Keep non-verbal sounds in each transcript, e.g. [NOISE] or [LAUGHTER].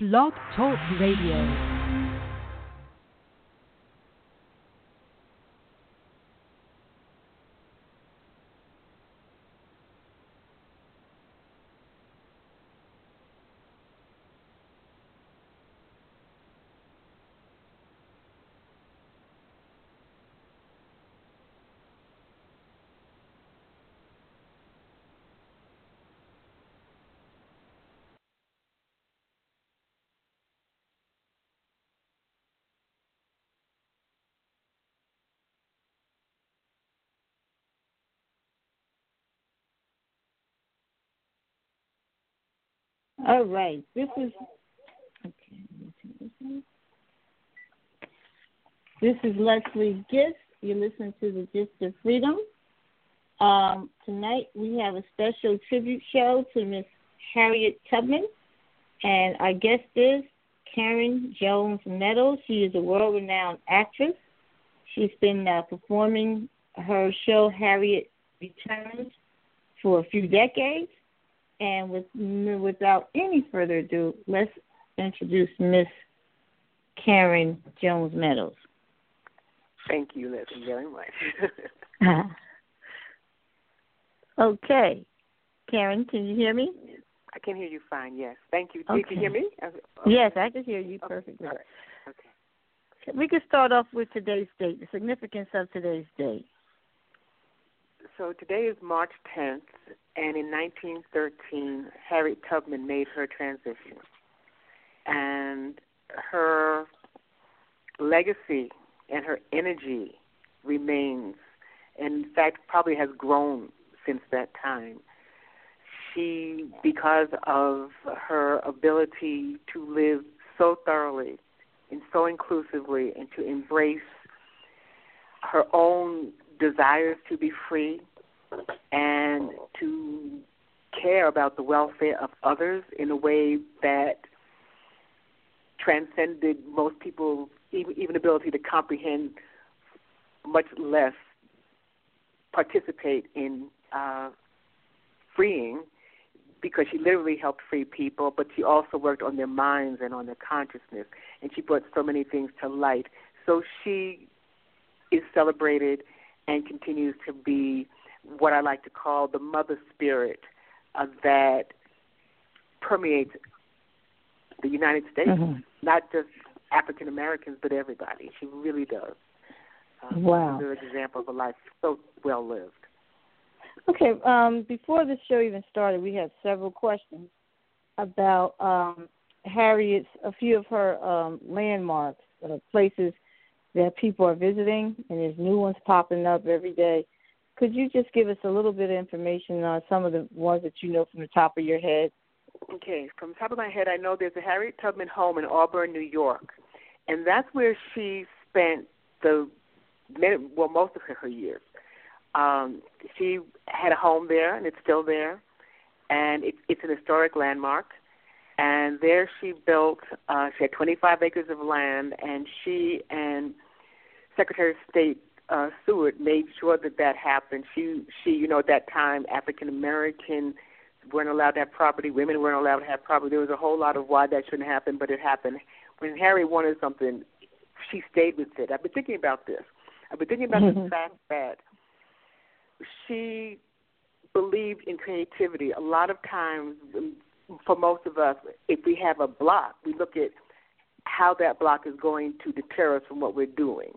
Blog Talk Radio. All right. This is okay. This is Leslie Gist. You're listening to the Gist of Freedom. Um, tonight we have a special tribute show to Miss Harriet Tubman, and our guest is Karen Jones Meadows. She is a world-renowned actress. She's been uh, performing her show Harriet Returns for a few decades and with, without any further ado, let's introduce Miss Karen Jones Meadows. Thank you, Leslie, very much. [LAUGHS] okay. Karen, can you hear me? I can hear you fine, yes. Thank you. Okay. Can you hear me? Okay. Yes, I can hear you perfectly. Right. Okay. We can start off with today's date, the significance of today's date. So today is March 10th, and in 1913, Harriet Tubman made her transition. And her legacy and her energy remains, and in fact, probably has grown since that time. She, because of her ability to live so thoroughly and so inclusively and to embrace her own desires to be free and to care about the welfare of others in a way that transcended most people's even, even ability to comprehend, much less participate in uh, freeing, because she literally helped free people, but she also worked on their minds and on their consciousness, and she brought so many things to light. So she is celebrated and continues to be what I like to call the mother spirit uh, that permeates the United States, Mhm. not just African Americans, but everybody. She really does. Um, Wow. She's an example of a life so well lived. Okay, um, before the show even started, we had several questions about um, Harriet's, a few of her um, landmarks, uh, places that people are visiting, and there's new ones popping up every day. Could you just give us a little bit of information on some of the ones that you know from the top of your head? Okay, from the top of my head, I know there's a Harriet Tubman home in Auburn, New York, and that's where she spent the well most of her, her years. Um, she had a home there, and it's still there, and it, it's an historic landmark. And there she built. Uh, she had 25 acres of land, and she and Secretary of State uh, Seward made sure that that happened. She, she, you know, at that time, African American weren't allowed to have property. Women weren't allowed to have property. There was a whole lot of why that shouldn't happen, but it happened. When Harry wanted something, she stayed with it. I've been thinking about this. I've been thinking about the fact that she believed in creativity. A lot of times, um, for most of us, if we have a block, we look at how that block is going to deter us from what we're doing.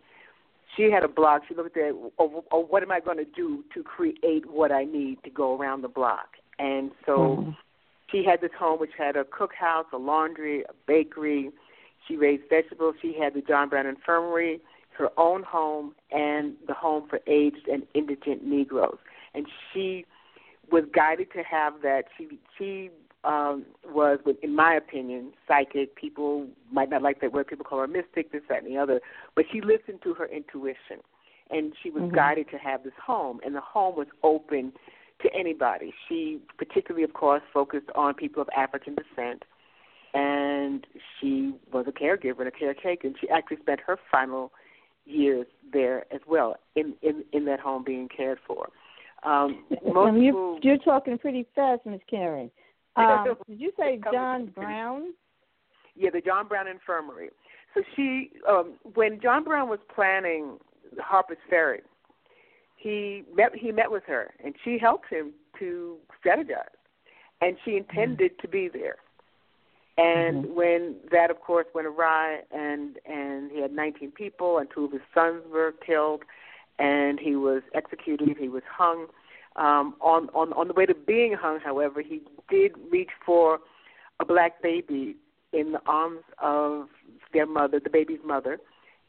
She had a block. She looked at, oh, oh what am I going to do to create what I need to go around the block? And so Mhm. she had this home which had a cookhouse, a laundry, a bakery. She raised vegetables. She had the John Brown Infirmary, her own home, and the home for aged and indigent Negroes. And she was guided to have that. She she um, was, in my opinion, psychic. People might not like that word. People call her mystic, this, that, and the other. But she listened to her intuition, and she was Mhm. guided to have this home. And the home was open to anybody. She particularly, of course, focused on people of African descent, and she was a caregiver and a caretaker. And she actually spent her final years there as well in in in that home being cared for. Um, most you're, people, you're talking pretty fast, Miss Karen. [LAUGHS] Um, did you say John Brown? Yeah, the John Brown Infirmary. So she, um, when John Brown was planning Harper's Ferry, he met he met with her and she helped him to strategize, and she intended mm-hmm. to be there. And mm-hmm. when that, of course, went awry, and and he had 19 people, and two of his sons were killed, and he was executed. He was hung. Um, on on on the way to being hung, however, he did reach for a black baby in the arms of their mother, the baby's mother,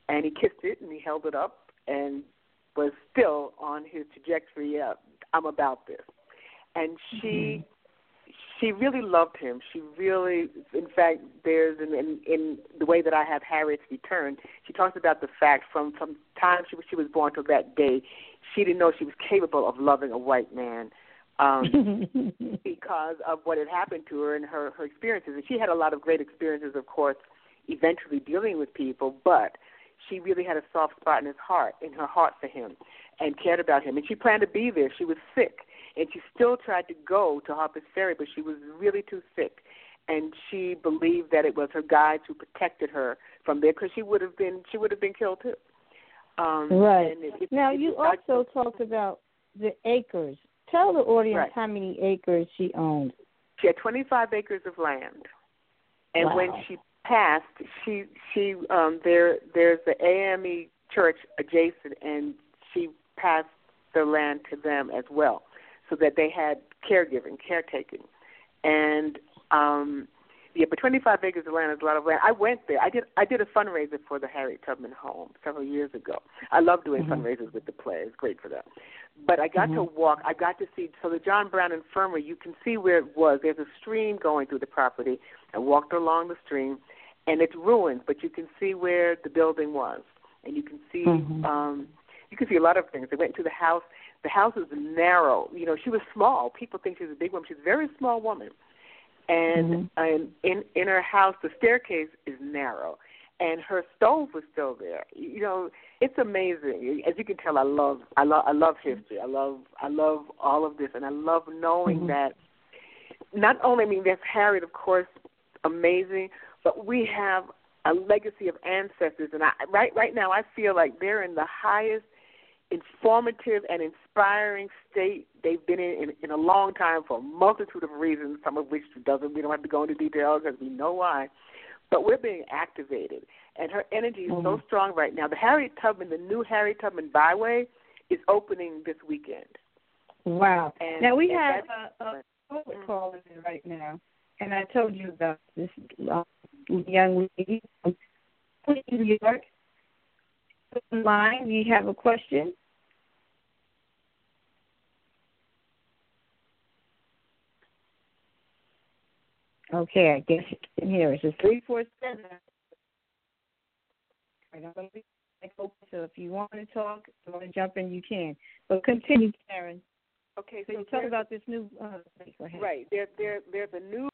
and he kissed it and he held it up and was still on his trajectory up. I'm about this, and she. She really loved him. She really, in fact, there's in, in in the way that I have Harriet's return. She talks about the fact from from time she was she was born till that day, she didn't know she was capable of loving a white man um, [LAUGHS] because of what had happened to her and her her experiences. And she had a lot of great experiences, of course, eventually dealing with people, but she really had a soft spot in his heart, in her heart for him, and cared about him. And she planned to be there. She was sick, and she still tried to go to Harper's Ferry, but she was really too sick. And she believed that it was her guides who protected her from there, because she would have been she would have been killed too. Um, right. It, now it, you also talked about the acres Tell the audience right. how many acres she owned. She had 25 acres of land, and wow. when she passed, she she um there there's the AME church adjacent, and she passed the land to them as well, so that they had caregiving, caretaking, and um yeah, but 25 acres of land is a lot of land. I went there. I did. I did a fundraiser for the Harriet Tubman Home several years ago. I love doing mm-hmm. fundraisers with the play. It's great for them. But I got mm-hmm. to walk. I got to see. So the John Brown Infirmary. You can see where it was. There's a stream going through the property. I walked along the stream, and it's ruined, but you can see where the building was, and you can see. Mm-hmm. um you can see a lot of things. They went to the house. The house is narrow. You know, she was small. People think she's a big woman. She's a very small woman and mm-hmm. in in her house the staircase is narrow and her stove was still there you know it's amazing as you can tell i love i love i love history i love i love all of this and i love knowing mm-hmm. that not only i mean there's harriet of course amazing but we have a legacy of ancestors and i right right now i feel like they're in the highest informative and inspiring state they've been in, in in a long time for a multitude of reasons, some of which doesn't we don't have to go into detail because we know why. But we're being activated, and her energy is mm-hmm. so strong right now. The Harriet Tubman, the new Harriet Tubman Byway, is opening this weekend. Wow! And, now we have a, a public mm-hmm. call in right now, and I told you about this uh, young lady from New York line. You have a question? Okay, I guess you can hear us. It's three four seven. So if you want to talk, if you want to jump in, you can. But continue, Karen. Okay, so, so talk about this new. Uh, right, there, there, there's a new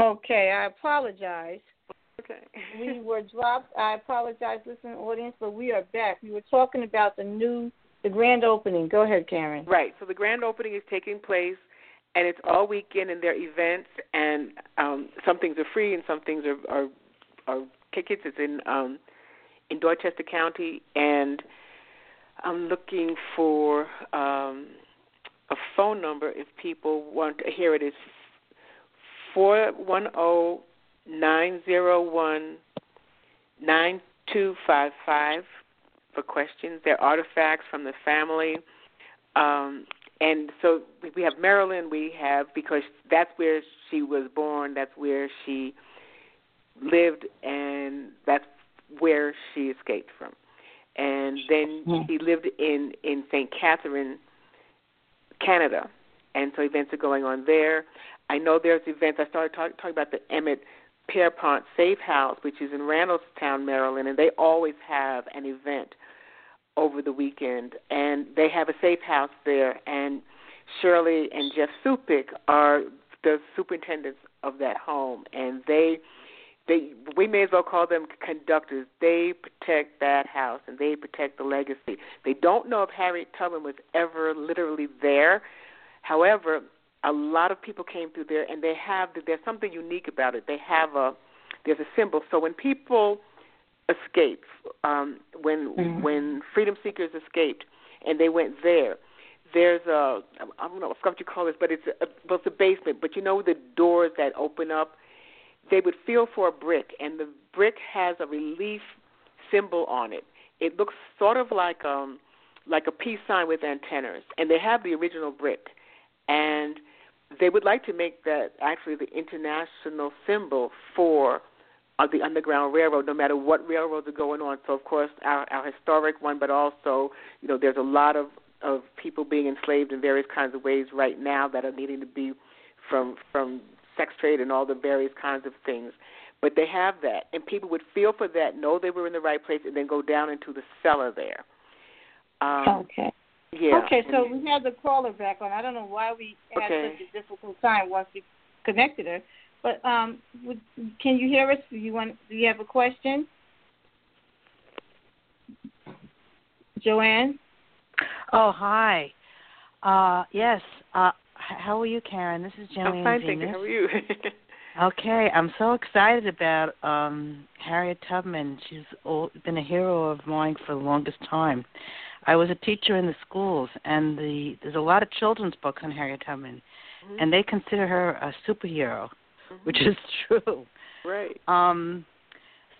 Okay, I apologize. Okay. we [LAUGHS] were dropped. I apologize, listening audience, but we are back. We were talking about the new, the grand opening. Go ahead, Karen. Right. So the grand opening is taking place, and it's all weekend, and there are events, and um, some things are free, and some things are are, are tickets. It's in um, in Dorchester County, and I'm looking for um, a phone number if people want to hear it. Is four one zero nine zero one nine two five five for questions. They're artifacts from the family. Um, and so we have Maryland. We have because that's where she was born. That's where she lived, and that's where she escaped from. And then hmm. she lived in in St. Catherine, Canada, and so events are going on there. I know there's events. I started talk, talking about the Emmett Pierpont Safe House, which is in Randallstown, Maryland, and they always have an event over the weekend, and they have a safe house there. And Shirley and Jeff Supik are the superintendents of that home, and they they we may as well call them conductors. They protect that house and they protect the legacy. They don't know if Harriet Tubman was ever literally there. However, a lot of people came through there and they have there's something unique about it. They have a there's a symbol. So when people escape, um, when mm-hmm. when freedom seekers escaped and they went there, there's a I don't know what you call this, but it's a, well, it's a basement. But you know the doors that open up they would feel for a brick, and the brick has a relief symbol on it. It looks sort of like um like a peace sign with antennas, and they have the original brick, and they would like to make that actually the international symbol for uh, the Underground Railroad, no matter what railroads are going on. So, of course, our, our historic one, but also, you know, there's a lot of of people being enslaved in various kinds of ways right now that are needing to be from from sex trade and all the various kinds of things. But they have that, and people would feel for that, know they were in the right place, and then go down into the cellar there. Um, okay. Yeah. Okay, so we have the caller back on. I don't know why we had okay. such a difficult time once we connected her, but um, would, can you hear us? Do you want? Do you have a question, Joanne? Oh, hi. Uh, yes, uh, how are you, Karen? This is Joanne. I'm fine, thank you. How are you? [LAUGHS] okay, I'm so excited about um Harriet Tubman. She's been a hero of mine for the longest time. I was a teacher in the schools, and the there's a lot of children's books on Harriet Tubman, mm-hmm. and they consider her a superhero, mm-hmm. which is [LAUGHS] true. Right. Um.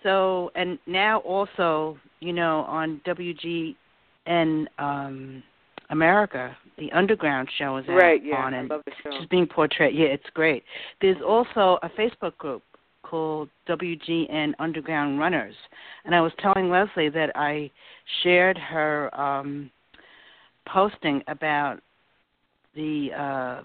So, and now also, you know, on WGN um America, the Underground show is right, yeah, on, and she's being portrayed. Yeah, it's great. There's also a Facebook group called WGN Underground Runners, and I was telling Leslie that I shared her um, posting about the uh,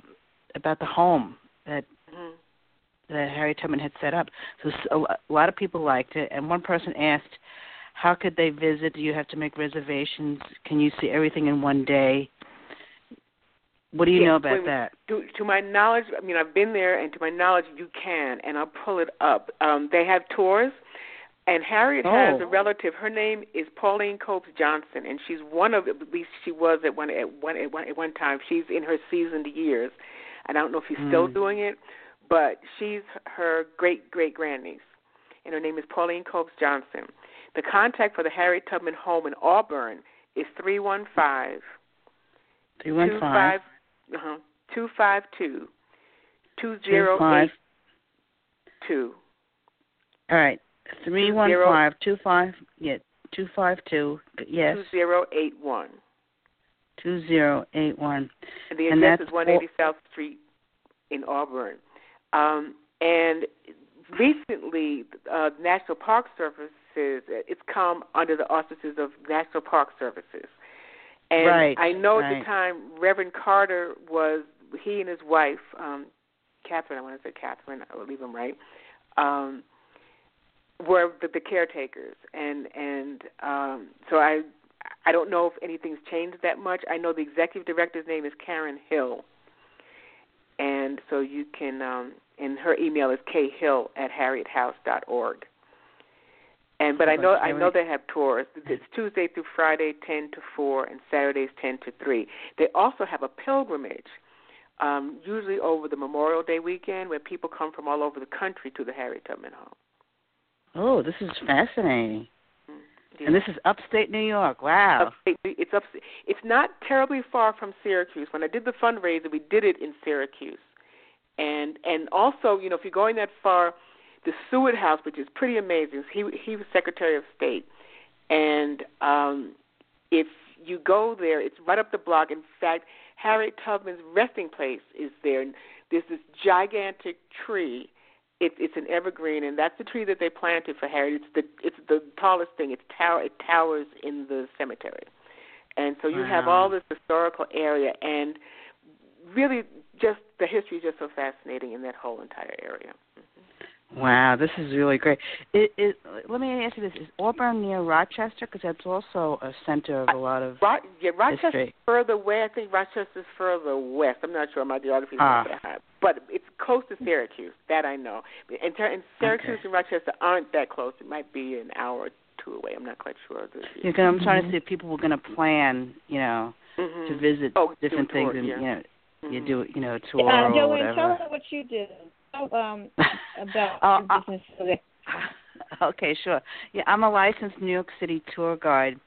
about the home that mm-hmm. that Harry Tubman had set up. So a lot of people liked it, and one person asked how could they visit? Do you have to make reservations? Can you see everything in one day? What do you know about that? To, to my knowledge, I mean, I've been there, and to my knowledge, you can, and I'll pull it up. Um, they have tours, and Harriet oh. has a relative. Her name is Pauline Copes Johnson, and she's one of at least she was at one at one at one, at one time. She's in her seasoned years, and I don't know if she's mm. still doing it, but she's her great great grandniece, and her name is Pauline Copes Johnson. The contact for the Harriet Tubman home in Auburn is 315 315 uh-huh, 252 2082. All right. 315 25 yeah 252 yes 2081. 2081. And the address that's is 180 South Street in Auburn. Um, and recently, uh, National Park Services, it's come under the auspices of National Park Services. And right, I know right. at the time Reverend Carter was he and his wife, um, Catherine, I want to say Catherine, I will leave him right, um, were the, the caretakers, and and um, so I I don't know if anything's changed that much. I know the executive director's name is Karen Hill, and so you can um, and her email is khill at harriethouse.org. And but I know I know they have tours. It's Tuesday through Friday, ten to four, and Saturdays ten to three. They also have a pilgrimage, um, usually over the Memorial Day weekend, where people come from all over the country to the Harriet Tubman Home. Oh, this is fascinating. Yeah. And this is upstate New York. Wow. Upstate, it's up. It's not terribly far from Syracuse. When I did the fundraiser, we did it in Syracuse, and and also, you know, if you're going that far the Seward House, which is pretty amazing. He he was Secretary of State, and um, if you go there, it's right up the block. In fact, Harriet Tubman's resting place is there. There's this gigantic tree. It, it's an evergreen, and that's the tree that they planted for Harriet. It's the it's the tallest thing. It's tower. It towers in the cemetery, and so you wow. have all this historical area, and really just the history is just so fascinating in that whole entire area. Wow, this is really great. It, it, let me ask you this: Is Auburn near Rochester? Because that's also a center of a lot of Ro- yeah, Rochester's history. further away. I think Rochester's further west. I'm not sure. My geography is Ah. not that high, but it's close to Syracuse. That I know. And, ter- and Syracuse Okay. and Rochester aren't that close. It might be an hour or two away. I'm not quite sure. Yeah, 'cause I'm trying to see if people were going to plan, you know, mm-hmm. to visit Oh, different things, tour, and yeah. you know, you Mhm. do, you know, a tour Uh, or Joanne, whatever. tell her what you did. Tell, um, [LAUGHS] about Oh, your uh, business so [LAUGHS] okay, sure. Yeah, I'm a licensed New York City tour guide,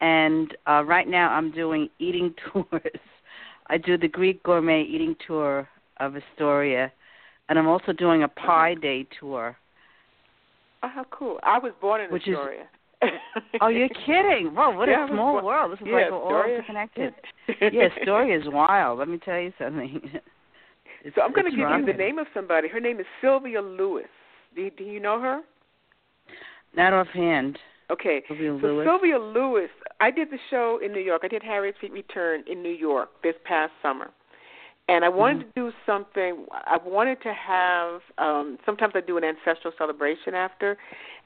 and uh, right now I'm doing [LAUGHS] eating tours. I do the Greek gourmet eating tour of Astoria, and I'm also doing a pie day tour. Oh, how cool! I was born in Which is- Astoria. Oh, you're kidding! Whoa, what Yeah, I a was small born- world. This is yeah, like we're all Astoria. interconnected. yeah, Astoria is wild. Let me tell you something. So I'm going to give you the name of somebody. Her name is Sylvia Lewis. Do you, do you know her? Not offhand. Okay. Sylvia so Lewis. Sylvia Lewis, I did the show in New York. I did Harriet's Feet Return in New York this past summer. And I wanted Mm-hmm. to do something. I wanted to have. Um, sometimes I do an ancestral celebration after,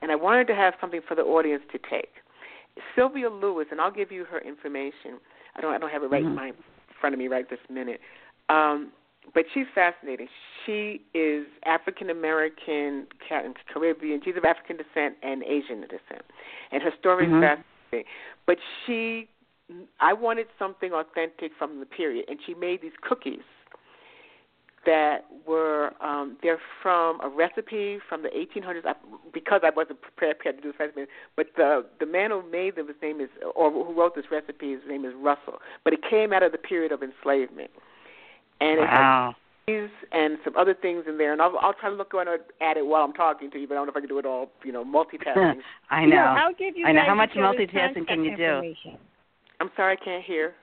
and I wanted to have something for the audience to take. Sylvia Lewis, and I'll give you her information. I don't. I don't have it right Mhm. in my in front of me right this minute. Um, but she's fascinating. She is African American, Caribbean. She's of African descent and Asian descent, and her story Mhm. is fascinating. But she, I wanted something authentic from the period, and she made these cookies that were um they're from a recipe from the 1800s I, because I wasn't prepared, prepared to do this recipe but the the man who made them his name is or who wrote this recipe his name is Russell but it came out of the period of enslavement and it had Wow. cheese and some other things in there and I'll I'll try to look on at it while I'm talking to you but I don't know if I can do it all you know multitasking [LAUGHS] I know. Yeah, I'll give you I know. How much multitasking can you do? I'm sorry I can't hear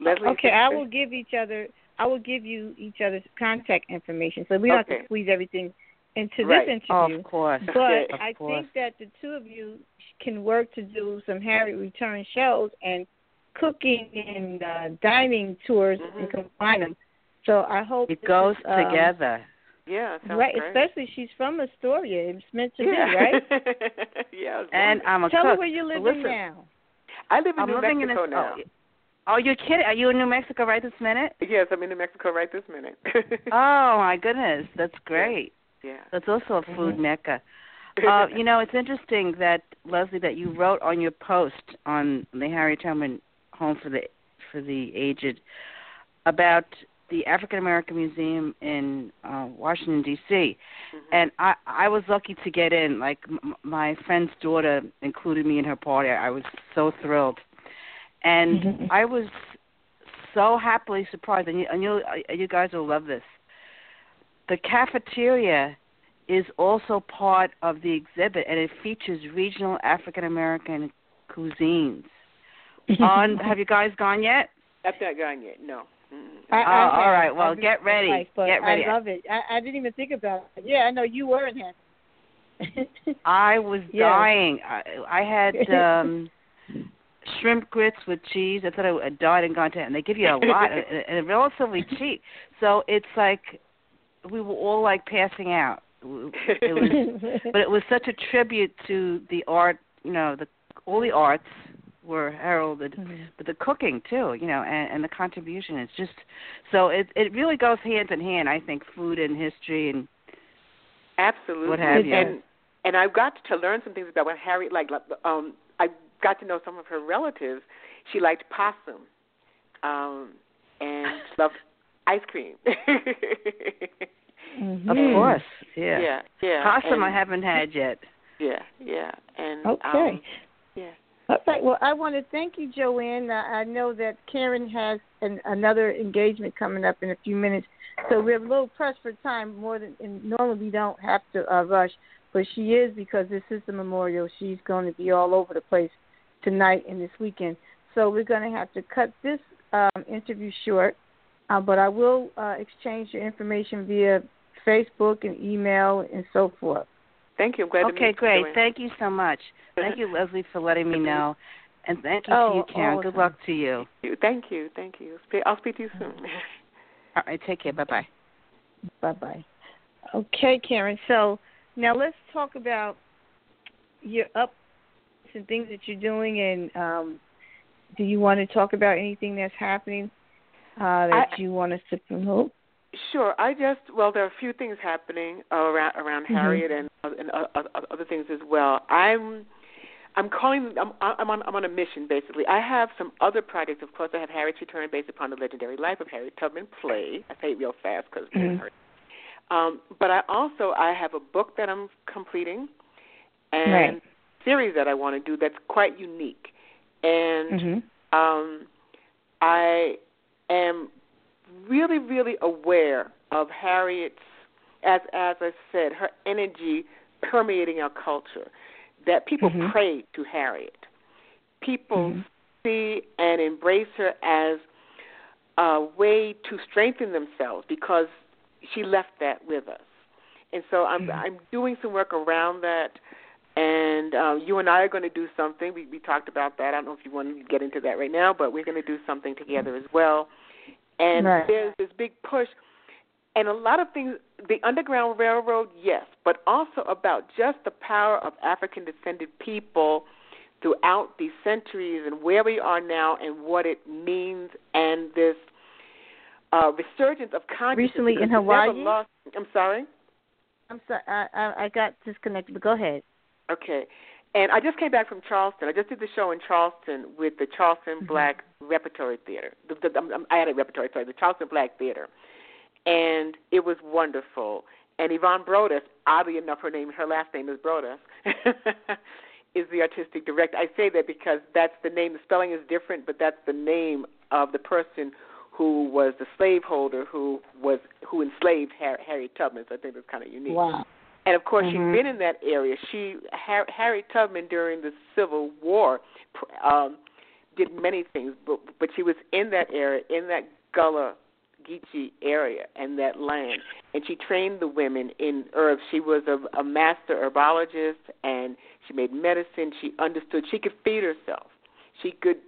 Leslie Okay, I will give each other. I will give you each other's contact information, so we don't have to squeeze everything into Right. this Oh, interview. of course. but Okay. Of I course. think that the two of you can work to do some Harriet Return shows and cooking and uh, dining tours and Mhm. combine them. So I hope It goes is, um, together. yeah right, great. especially she's from Astoria. It's meant to yeah. be, right? [LAUGHS] yeah And wondering. I'm a Tell cook. her where you're living listen, now. I live in I'm New living Mexico in a, now Oh, oh, you're kidding? Are you in New Mexico right this minute? Yes, I'm in New Mexico right this minute. [LAUGHS] Oh my goodness, that's great. yeah. That's also a food Mhm. mecca. [LAUGHS] Uh, you know, it's interesting that Leslie that you wrote on your post on the Harry Tubman Home for the for the Aged about the African American Museum in uh, Washington D.C. Mhm. and I I was lucky to get in. Like m- my friend's daughter included me in her party. I was so thrilled, and Mhm. I was so happily surprised. And you, and you you guys will love this. The cafeteria is also part of the exhibit, and it features regional African American cuisines. On [LAUGHS] have you guys gone yet? I've not gone yet. No. I, I Oh, all have. right. Well, get ready. twice, but Get ready. I love it. I, I didn't even think about it. Yeah, I know you were in here. [LAUGHS] I was Yes. dying. I, I had [LAUGHS] um shrimp grits with cheese. I thought I had died and gone to, and they give you a lot and, and relatively cheap. So it's like we were all like passing out. It was, but it was such a tribute to the art. You know, the all the arts were heralded, Mhm. but the cooking too. You know, and, and the contribution is just so it it really goes hand in hand. I think food and history and Absolutely. What have you. And and I got to learn some things about when Harriet like like, um I got to know some of her relatives. She liked possum. Um and [LAUGHS] loved ice cream. Mhm. [LAUGHS] of course, yeah. yeah, yeah. Possum I haven't had yet. Yeah, yeah. And Okay. um yeah. All right. Well, I want to thank you, Joanne. I know that Karen has an, another engagement coming up in a few minutes, so we're a little pressed for time. More than and normally we don't have to uh, rush, but she is because this is the memorial. She's going to be all over the place tonight and this weekend. So we're going to have to cut this um, interview short. Uh, but I will uh, exchange your information via Facebook and email and so forth. Thank you. I'm glad Okay, meet great. you. Thank you so much. Thank you, Leslie, for letting me know. And thank you Oh, to you, Karen. all Good luck to you. Thank you. Thank you. I'll speak to you soon. [LAUGHS] All right, take care. Bye bye. Bye bye. Okay, Karen. So now let's talk about your ups and things that you're doing, and um, do you want to talk about anything that's happening uh, that I, you want us to promote? Sure. I just well, there are a few things happening around around mm-hmm. Harriet and and uh, other things as well. I'm I'm calling. I'm I'm on I'm on a mission basically. I have some other projects. Of course, I have Harriet's Return based upon the legendary life of Harriet Tubman play. I say it real fast because mm-hmm. Um, but I also I have a book that I'm completing and right. series that I want to do that's quite unique. And mm-hmm. um, I am really, really aware of Harriet's, as as I said, her energy permeating our culture. That people mm-hmm. pray to Harriet. People mm-hmm. see and embrace her as a way to strengthen themselves because she left that with us. And so I'm mm-hmm. I'm doing some work around that and um, you and I are going to do something. We we talked about that. I don't know if you want to get into that right now, but we're going to do something together as well. And right. there's this big push, and a lot of things. The Underground Railroad, yes, but also about just the power of African descended people throughout these centuries and where we are now and what it means, and this uh, resurgence of consciousness. Recently in Hawaii. Lost, I'm sorry. I'm sorry. I, I I got disconnected, but go ahead. Okay. And I just came back from Charleston. I just did the show in Charleston with the Charleston mm-hmm. Black Repertory Theater. The, the, um, I had a repertory, sorry, the Charleston Black Theater, and it was wonderful. And Yvonne Broadus, oddly enough, her name, her last name is Broadus, [LAUGHS] is the artistic director. I say that because that's the name. The spelling is different, but that's the name of the person who was the slaveholder who was who enslaved Harry, Harry Tubman. So I think that's kind of unique. Wow. And of course, mm-hmm. she'd been in that area. She Harry Tubman during the Civil War um, did many things, but but she was in that area, in that Gullah Geechee area and that land, and she trained the women in herbs. She was a, a master herbologist, and she made medicine. She understood. She could feed herself. She could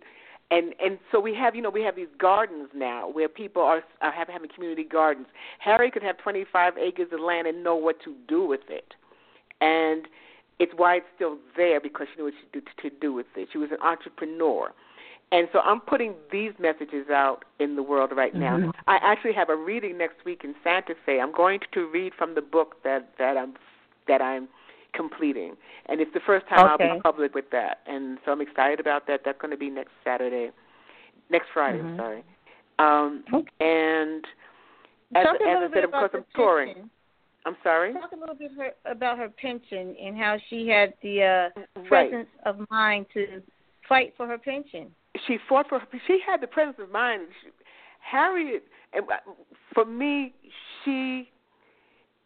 and and so we have you know we have these gardens now where people are, are have, having community gardens. Harry could have 25 acres of land and know what to do with it, and it's why it's still there because she knew what she do to do with it. She was an entrepreneur, and so I'm putting these messages out in the world right now. Mm-hmm. I actually have a reading next week in Santa Fe. I'm going to read from the book that that I'm that I'm completing. And it's the first time okay. I'll be public with that. And so I'm excited about that. That's going to be next Saturday, next Friday, mm-hmm. I'm sorry. Um, okay. And as, Talk as I said, of course, I'm touring. Pension. I'm sorry? Talk a little bit her, about her pension and how she had the uh, right. presence of mind to fight for her pension. She fought for her. She had the presence of mind. She, Harriet, and uh, for me, she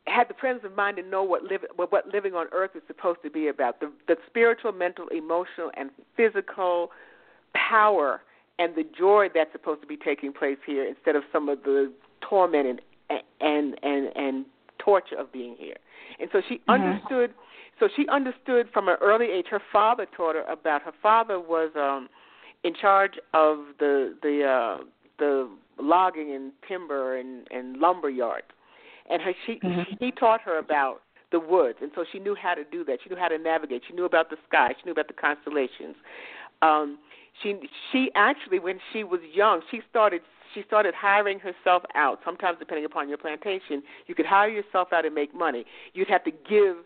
had the presence of mind to know what, live, what living on earth is supposed to be about the, the spiritual, mental, emotional, and physical power and the joy that's supposed to be taking place here instead of some of the torment and and and, and torture of being here. And so she mm-hmm. understood. So she understood from an early age. Her father taught her about. Her father was um, in charge of the the uh, the logging and timber and, and lumber yards and her she mm-hmm. he taught her about the woods, and so she knew how to do that. She knew how to navigate. She knew about the sky. She knew about the constellations. Um, she she actually, when she was young, she started she started hiring herself out. Sometimes, depending upon your plantation, you could hire yourself out and make money. You'd have to give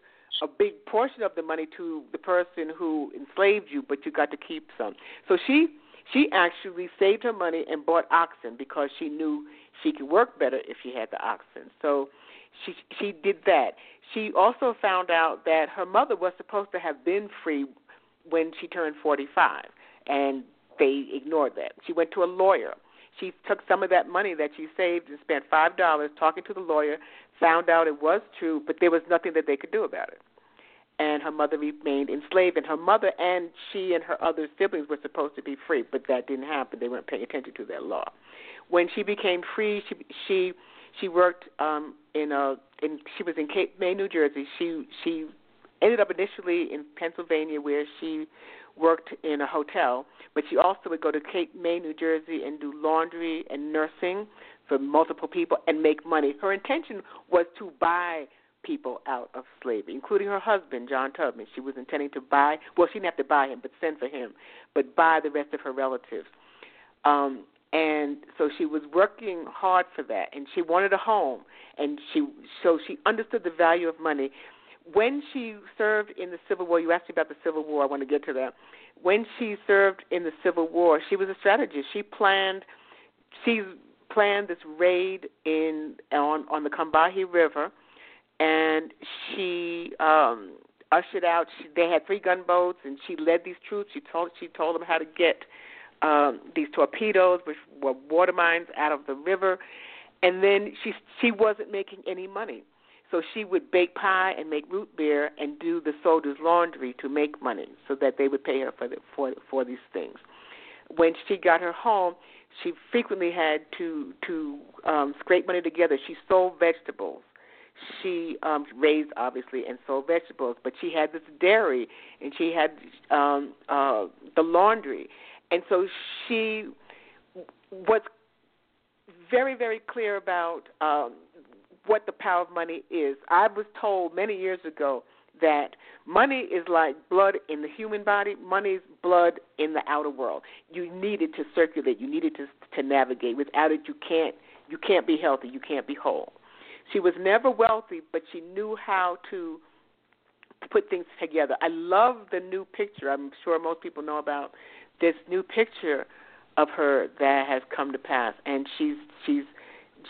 a big portion of the money to the person who enslaved you, but you got to keep some. So she she actually saved her money and bought oxen because she knew she could work better if she had the oxen. So she she did that. She also found out that her mother was supposed to have been free when she turned 45 and they ignored that. She went to a lawyer. She took some of that money that she saved and spent five dollars talking to the lawyer, found out it was true, but there was nothing that they could do about it. And her mother remained enslaved, and her mother and she and her other siblings were supposed to be free, but that didn't happen. They weren't paying attention to that law when she became free, she she she worked um in a in she was in Cape May, New Jersey. She she ended up initially in Pennsylvania, where she worked in a hotel, but she also would go to Cape May, New Jersey, and do laundry and nursing for multiple people and make money. Her intention was to buy people out of slavery, including her husband, John Tubman. She was intending to buy, well, she didn't have to buy him, but send for him, but buy the rest of her relatives. Um, and so she was working hard for that, and she wanted a home, and she so she understood the value of money. When she served in the Civil War, you asked me about the Civil War. I want to get to that. When she served in the Civil War, she was a strategist. She planned, she planned this raid in on on the Combahee River and she um ushered out she, they had three gunboats and she led these troops she told she told them how to get um these torpedoes which were water mines out of the river. And then she she wasn't making any money. So she would bake pie and make root beer and do the soldiers laundry to make money so that they would pay her for the, for for these things. When she got her home she frequently had to to um scrape money together. She sold vegetables. She um raised obviously and sold vegetables but she had this dairy and she had um uh the laundry and so she was very very clear about um what the power of money is. I was told many years ago that money is like blood in the human body. Money is blood in the outer world. You need it to circulate. You need it to to navigate. Without it you can't you can't be healthy. You can't be whole. She was never wealthy, but she knew how to put things together. I love the new picture. I'm sure most people know about this new picture of her that has come to pass, and she's she's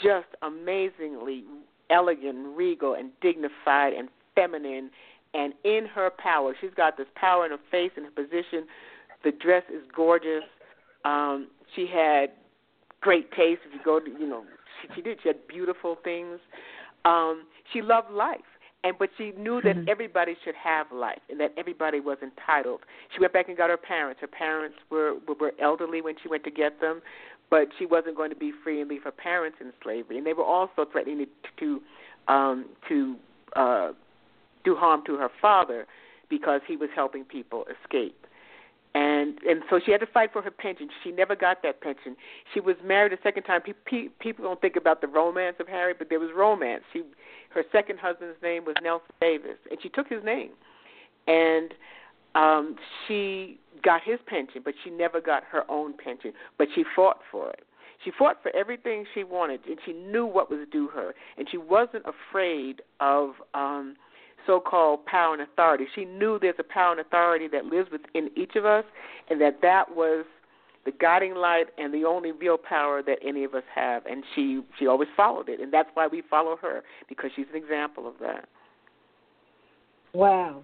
just amazingly elegant, regal, and dignified, and feminine, and in her power. She's got this power in her face and her position. The dress is gorgeous. Um, she had great taste. If you go to, you know, she, she did. She had beautiful things. Um, she loved life, and but she knew that Mhm. everybody should have life and that everybody was entitled. She went back and got her parents. Her parents were were elderly when she went to get them, but she wasn't going to be free and leave her parents in slavery. And they were also threatening to to um, to uh, do harm to her father because he was helping people escape and and so she had to fight for her pension. She never got that pension. She was married a second time. People people don't think about the romance of Harry, but there was romance. She her second husband's name was Nelson Davis, and she took his name, and um she got his pension, but she never got her own pension. But she fought for it. She fought for everything she wanted, and she knew what was due her, and she wasn't afraid of. um so-called power and authority. She knew there's a power and authority that lives within each of us, and that that was the guiding light and the only real power that any of us have. And she she always followed it, and that's why we follow her because she's an example of that. Wow.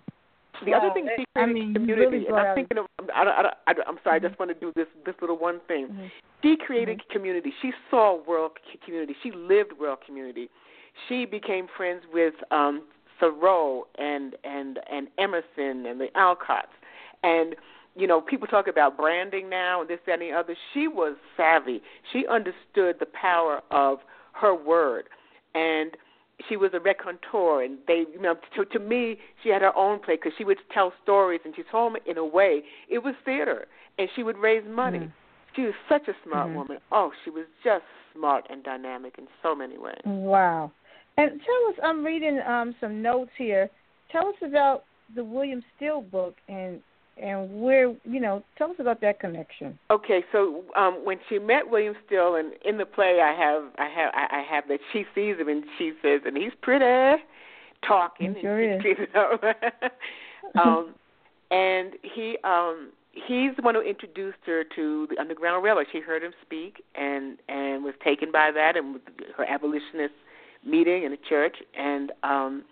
The wow. other thing she I created mean, community, really and I'm thinking of, I, I, I, I'm sorry. I just want to do this this little one thing. Mhm. She created community. She saw world community. She lived world community. She became friends with um Thoreau and and and Emerson and the Alcotts. And you know, people talk about branding now and this, that, and the other. She was savvy. She understood the power of her word, and she was a raconteur. And they, you know, to, to me, she had her own play because she would tell stories, and she told me in a way it was theater, and she would raise money. Mhm. She was such a smart Mhm. woman. Oh, she was just smart and dynamic in so many ways. Wow. And tell us, I'm reading um, some notes here. Tell us about the William Still book and and where you know. Tell us about that connection. Okay, so um when she met William Still, and in the play, I have I have I I have that she sees him and she says, and he's pretty, talking. He sure and is. [LAUGHS] you know. [LAUGHS] um, and he um he's the one who introduced her to the Underground Railroad. She heard him speak and and was taken by that and her abolitionist meeting in a church and um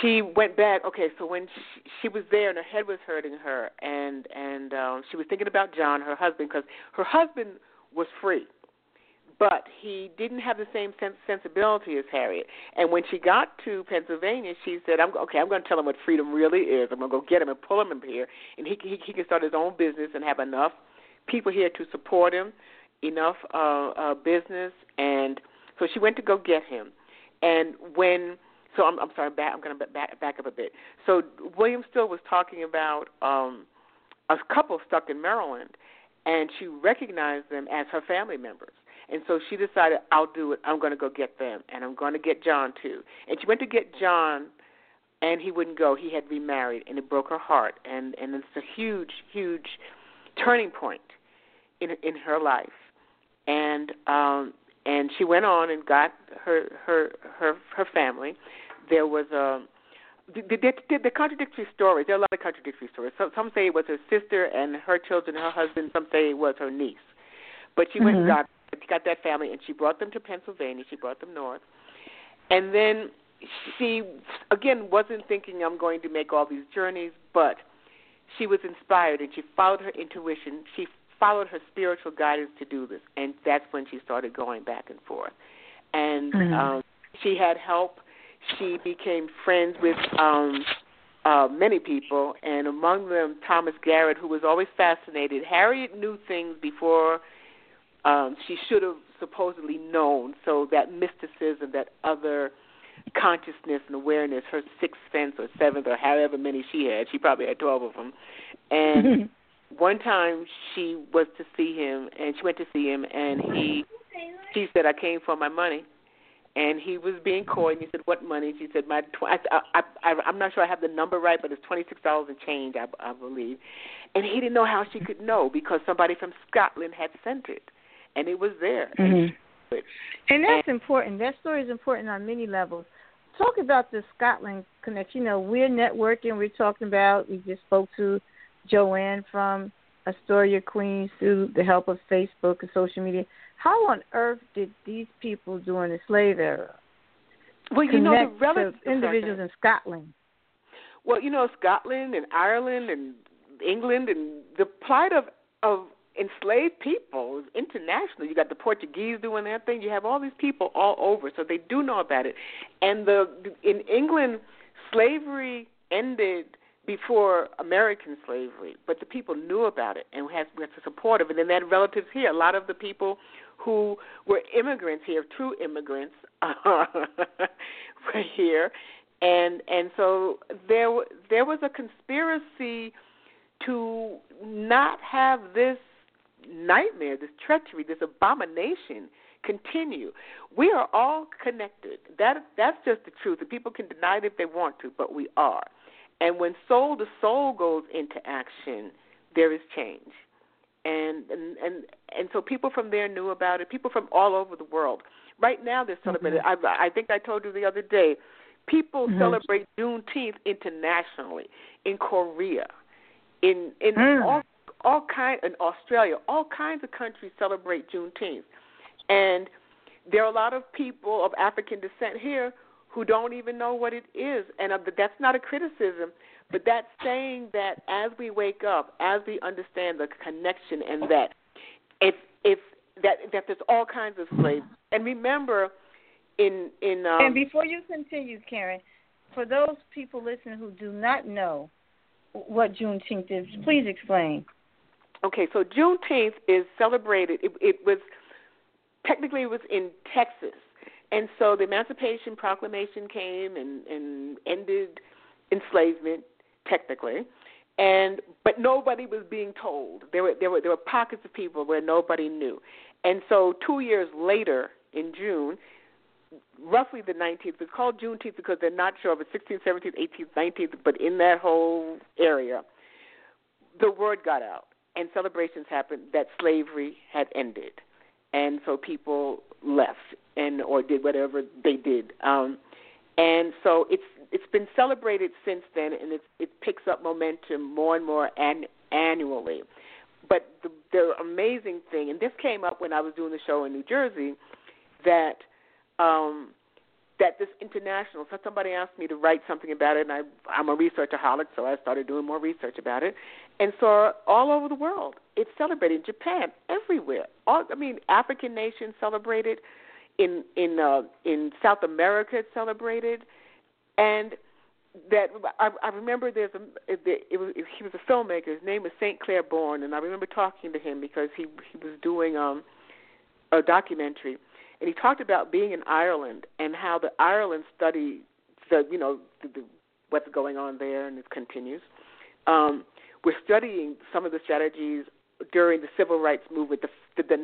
she went back okay so when she, she was there and her head was hurting her and and um she was thinking about john her husband because her husband was free but he didn't have the same sense, sensibility as harriet. And when she got to pennsylvania she said i'm okay i'm going to tell him what freedom really is. I'm going to go get him and pull him in here and he he, he can start his own business and have enough people here to support him enough uh uh business and so she went to go get him and when so I'm, I'm sorry, back, I'm going to back, back up a bit. So William Still was talking about um, a couple stuck in Maryland, and she recognized them as her family members. And so she decided, I'll do it. I'm going to go get them, and I'm going to get John too. And she went to get John, and he wouldn't go. He had remarried, and it broke her heart. And and it's a huge, huge turning point in in her life. And um, and she went on and got her her her her family. There was a the, the, the, the contradictory stories. There are a lot of contradictory stories. Some, some say it was her sister and her children, her husband. Some say it was her niece. But she mm-hmm. went and got got that family, and she brought them to Pennsylvania. She brought them north, and then she again wasn't thinking I'm going to make all these journeys, but she was inspired and she followed her intuition. She followed her spiritual guidance to do this, and that's when she started going back and forth. And mm-hmm. um, she had help. She became friends with um, uh, many people, and among them Thomas Garrett, who was always fascinated. Harriet knew things before um, she should have supposedly known. So that mysticism, that other consciousness and awareness, her sixth sense or seventh or however many she had, she probably had twelve of them. And [LAUGHS] one time she was to see him, and she went to see him, and he, she said, "I came for my money." and he was being coy and he said what money she said my tw- I, I i i'm not sure i have the number right but it's twenty six dollars and change i i believe and he didn't know how she could know because somebody from scotland had sent it and it was there. Mm-hmm. And that's and, important. That story is important on many levels. Talk about the Scotland connection. You know, we're networking. We're talking about. We just spoke to Joanne from Astoria, Queens, through the help of Facebook and social media. How on earth did these people during the slave era well, you know, the relative, individuals in Scotland? Well, you know, Scotland and Ireland and England and the plight of of enslaved people internationally. You got the Portuguese doing their thing. You have all these people all over, so they do know about it. And the in England, slavery ended before American slavery, but the people knew about it and had were supportive. And then they had relatives here. A lot of the people who were immigrants here, true immigrants, [LAUGHS] were here, and and so there there was a conspiracy to not have this nightmare, this treachery, this abomination continue. We are all connected. That that's just the truth. And people can deny it if they want to, but we are. And when soul to soul goes into action, there is change. And and and and so people from there knew about it. People from all over the world. Right now they're celebrating. Mm-hmm. I I think I told you the other day. People mm-hmm. celebrate Juneteenth internationally in Korea, in in mm. all all kind in Australia, all kinds of countries celebrate Juneteenth, and there are a lot of people of African descent here who don't even know what it is, and uh, that's not a criticism, but that's saying that as we wake up, as we understand the connection, and that if if that that there's all kinds of slaves, and remember, in in um, and before you continue, Karen, for those people listening who do not know what Juneteenth is, please explain. Okay, so Juneteenth is celebrated. It, it was technically it was in Texas, and so the Emancipation Proclamation came and, and ended enslavement technically, and but nobody was being told. There were there were there were pockets of people where nobody knew, and so two years later in June, roughly the 19th. It's called Juneteenth because they're not sure if it's 16th, 17th, 18th, 19th, but in that whole area, the word got out and celebrations happened that slavery had ended, and so people left and or did whatever they did. Um, and so it's it's been celebrated since then, and it's, it picks up momentum more and more an, annually. But the, the amazing thing, and this came up when I was doing the show in New Jersey, that um, that this international. So somebody asked me to write something about it, and I, I'm a researchaholic, so I started doing more research about it. And so all over the world, it's celebrated. In Japan, everywhere. All I mean, African nations celebrated. In in uh, in South America, it's celebrated, and that I, I remember there's a it, it he was a filmmaker. His name was Saint Clair Bourne, and I remember talking to him because he he was doing um a documentary and he talked about being in Ireland and how the Ireland study the you know the, the, what's going on there, and it continues. Um, we're studying some of the strategies during the civil rights movement, the, the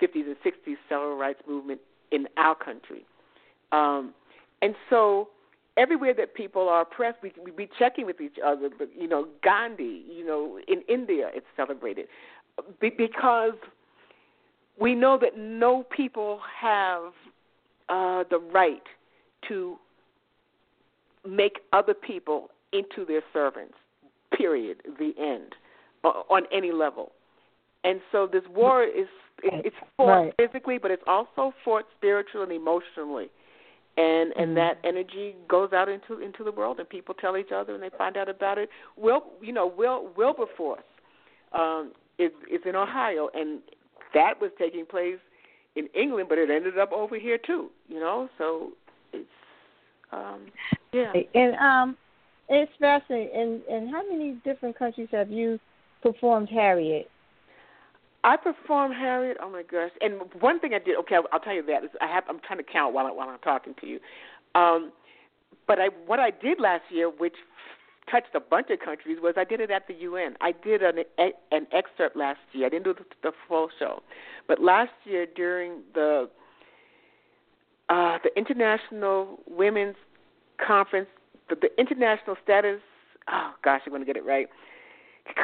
1950s and 60s civil rights movement in our country. Um, and so everywhere that people are oppressed, we we be checking with each other. But you know, Gandhi, you know, in India, it's celebrated be, because we know that no people have uh, the right to make other people into their servants. Period. The end. On any level. And so this war is it's fought right. physically, but it's also fought spiritually and emotionally. And and mm-hmm. that energy goes out into into the world and people tell each other and they find out about it. Will you know will wilberforce um is is in ohio and that was taking place in england but it ended up over here too you know? So it's um yeah. And um it's fascinating. And and how many different countries have you performed harriet I performed Harriet. Oh my gosh! And one thing I did. Okay, I'll, I'll tell you that. Is I have. I'm trying to count while I, while I'm talking to you. Um, but I what I did last year, which touched a bunch of countries, was I did it at the UN. I did an an excerpt last year. I didn't do the, the full show, but last year during the uh, the International Women's Conference, the, the International Status. Oh gosh, I'm going to get it right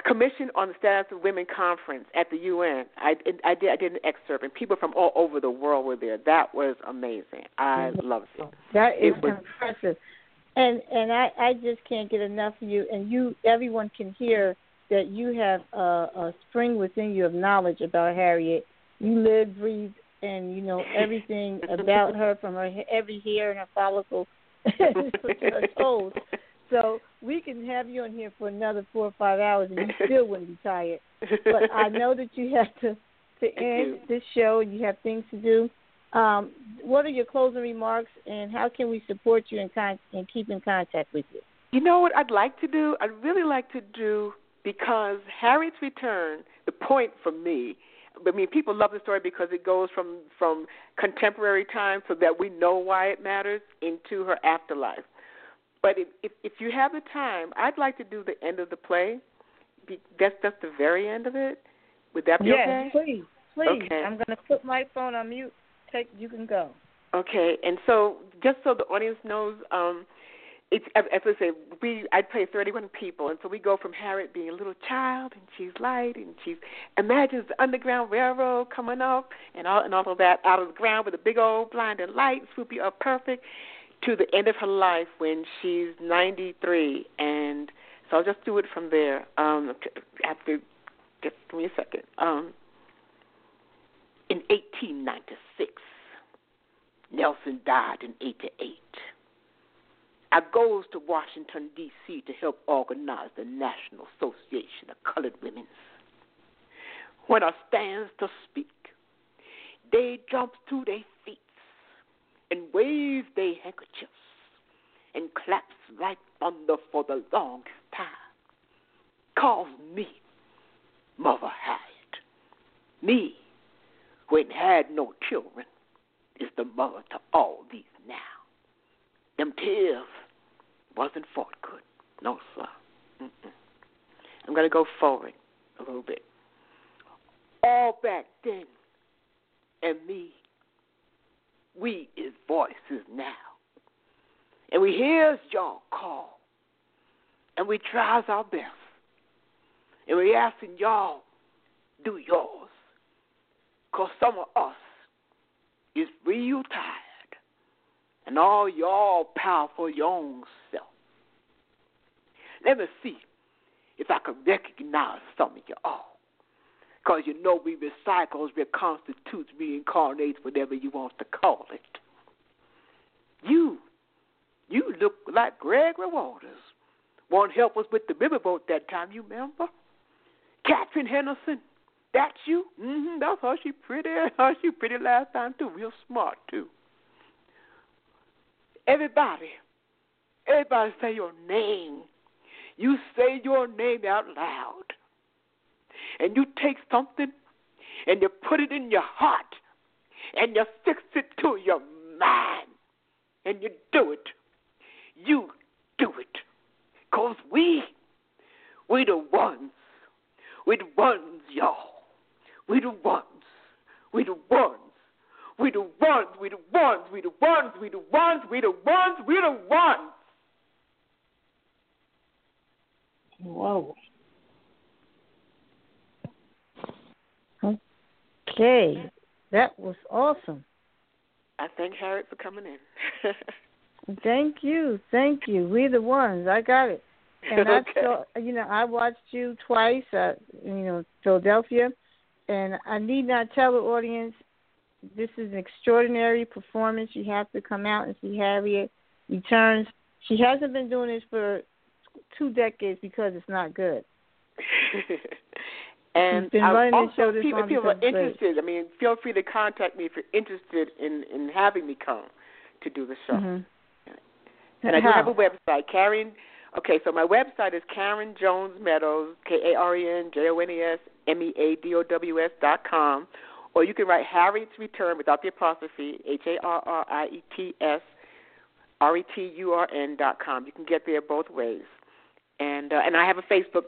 Commission on the Status of Women conference at the UN. I, I did I did an excerpt, and people from all over the world were there. That was amazing. I loved it. That is it was, impressive, and and I I just can't get enough of you. And you, everyone can hear that you have a, a spring within you of knowledge about Harriet. You live, breathe, and you know everything [LAUGHS] about her from her every hair and her follicle [LAUGHS] to her toes. So we can have you on here for another four or five hours, and you still wouldn't be tired. But I [LAUGHS] know that you have to to end this show, and you have things to do. Um, what are your closing remarks, and how can we support you and, con- and keep in contact with you? You know what I'd like to do? I'd really like to do because Harriet's return. The point for me I mean, people love the story because it goes from from contemporary time, so that we know why it matters, into her afterlife. But if, if if you have the time, I'd like to do the end of the play. Be, that's just the very end of it. Would that be yes, okay? Yes, please, please. Okay. I'm going to put my phone on mute. Take, you can go. Okay, and so just so the audience knows, um, it's as I say, we I play 31 people, and so we go from Harriet being a little child, and she's light, and she's imagines the Underground Railroad coming up, and all and all of that out of the ground with a big old blinding light, swoopy up perfect, to the end of her life when she's 93, and so I'll just do it from there. Um, after, just give me a second. Um, in 1896, Nelson died in 88. I goes to Washington, D.C. to help organize the National Association of Colored Women. When I stands to speak, they jumps to their feet and wave their handkerchiefs and claps like thunder for the longest time. Calls me Mother Harriet. Me, who ain't had no children, is the mother to all these now. Them tears wasn't fought good. No, sir. Mm-mm. I'm going to go forward a little bit. All back then, and me we is voices now. And we hears y'all call. And we tries our best. And we asking y'all do yours. Because some of us is real tired. And all y'all powerful own self. Let me see if I can recognize some of y'all. Because you know we recycles, reconstitutes, reincarnates, whatever you want to call it. You, you look like Gregory Walters. Want help us with the riverboat that time, you remember? Catherine Henderson, that's you? Mm-hmm, that's how she pretty. How she pretty last time too. Real smart too. Everybody, everybody say your name. You say your name out loud and you take something and you put it in your heart and you fix it to your mind and you do it you do it. Cause we, we the ones. We the ones, y'all. We the ones. We the ones. We the ones. We the ones. We the ones. We the ones. We the ones. We the ones. Whoa. Okay, that was awesome. I thank Harriet for coming in. [LAUGHS] thank you, thank you. We the ones. I got it. And okay. I saw, you know, I watched you twice. At, you know, Philadelphia, and I need not tell the audience this is an extraordinary performance. You have to come out and see Harriet returns. She hasn't been doing this for two decades because it's not good. [LAUGHS] and I, also, this people, are interested. I mean, feel free to contact me if you're interested in in having me come to do the show. Mm-hmm. And I do have a website, Karen. Okay, so my website is Karen Jones Meadows, K A R E N J O N E S M E A D O W S dot com, or you can write Harriet's Return without the apostrophe, H A R R I E T S R E T U R N dot com. You can get there both ways. And uh, and I have a Facebook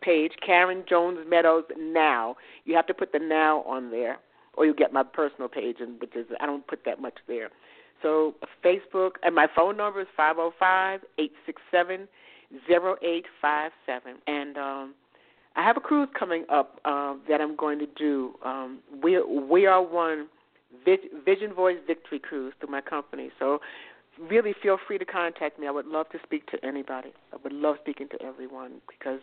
page, Karen Jones Meadows Now. You have to put the now on there, or you get my personal page, and which is I don't put that much there. So Facebook and my phone number is five zero five eight six seven zero eight five seven. And um, I have a cruise coming up um, that I'm going to do. Um, we we are one Vision Voice Victory Cruise through my company. So really feel free to contact me. I would love to speak to anybody. I would love speaking to everyone because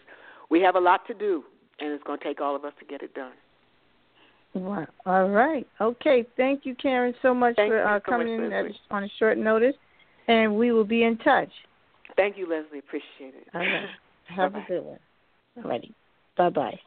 we have a lot to do, and it's going to take all of us to get it done. Wow. All right. Okay. Thank you, Karen, so much Thank for uh, so coming much, in at, on a short notice, and we will be in touch. Thank you, Leslie. Appreciate it. All right. [LAUGHS] Have Bye-bye. a good one. All righty. Bye bye.